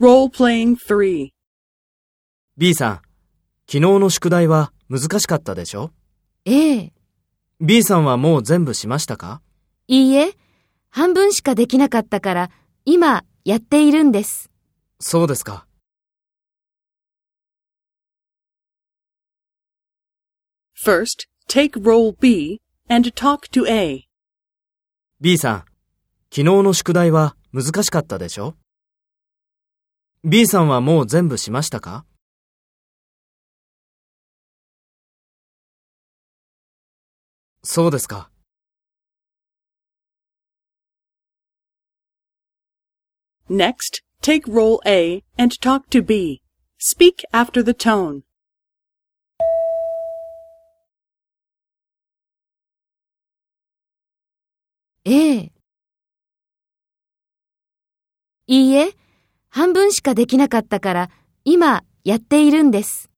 Role-playing 3. B さん、昨日の宿題は難しかったでしょ？ええ。?B さんはもう全部しましたか？いいえ、半分しかできなかったから、今やっているんです。そうですか。First, take role B and talk to A. B さん、昨日の宿題は難しかったでしょ？?B さんはもう全部しましたかそうですか。Next, take role A and talk to B. Speak after the tone. ええ。いいえ、半分しかできなかったから、今やっているんです。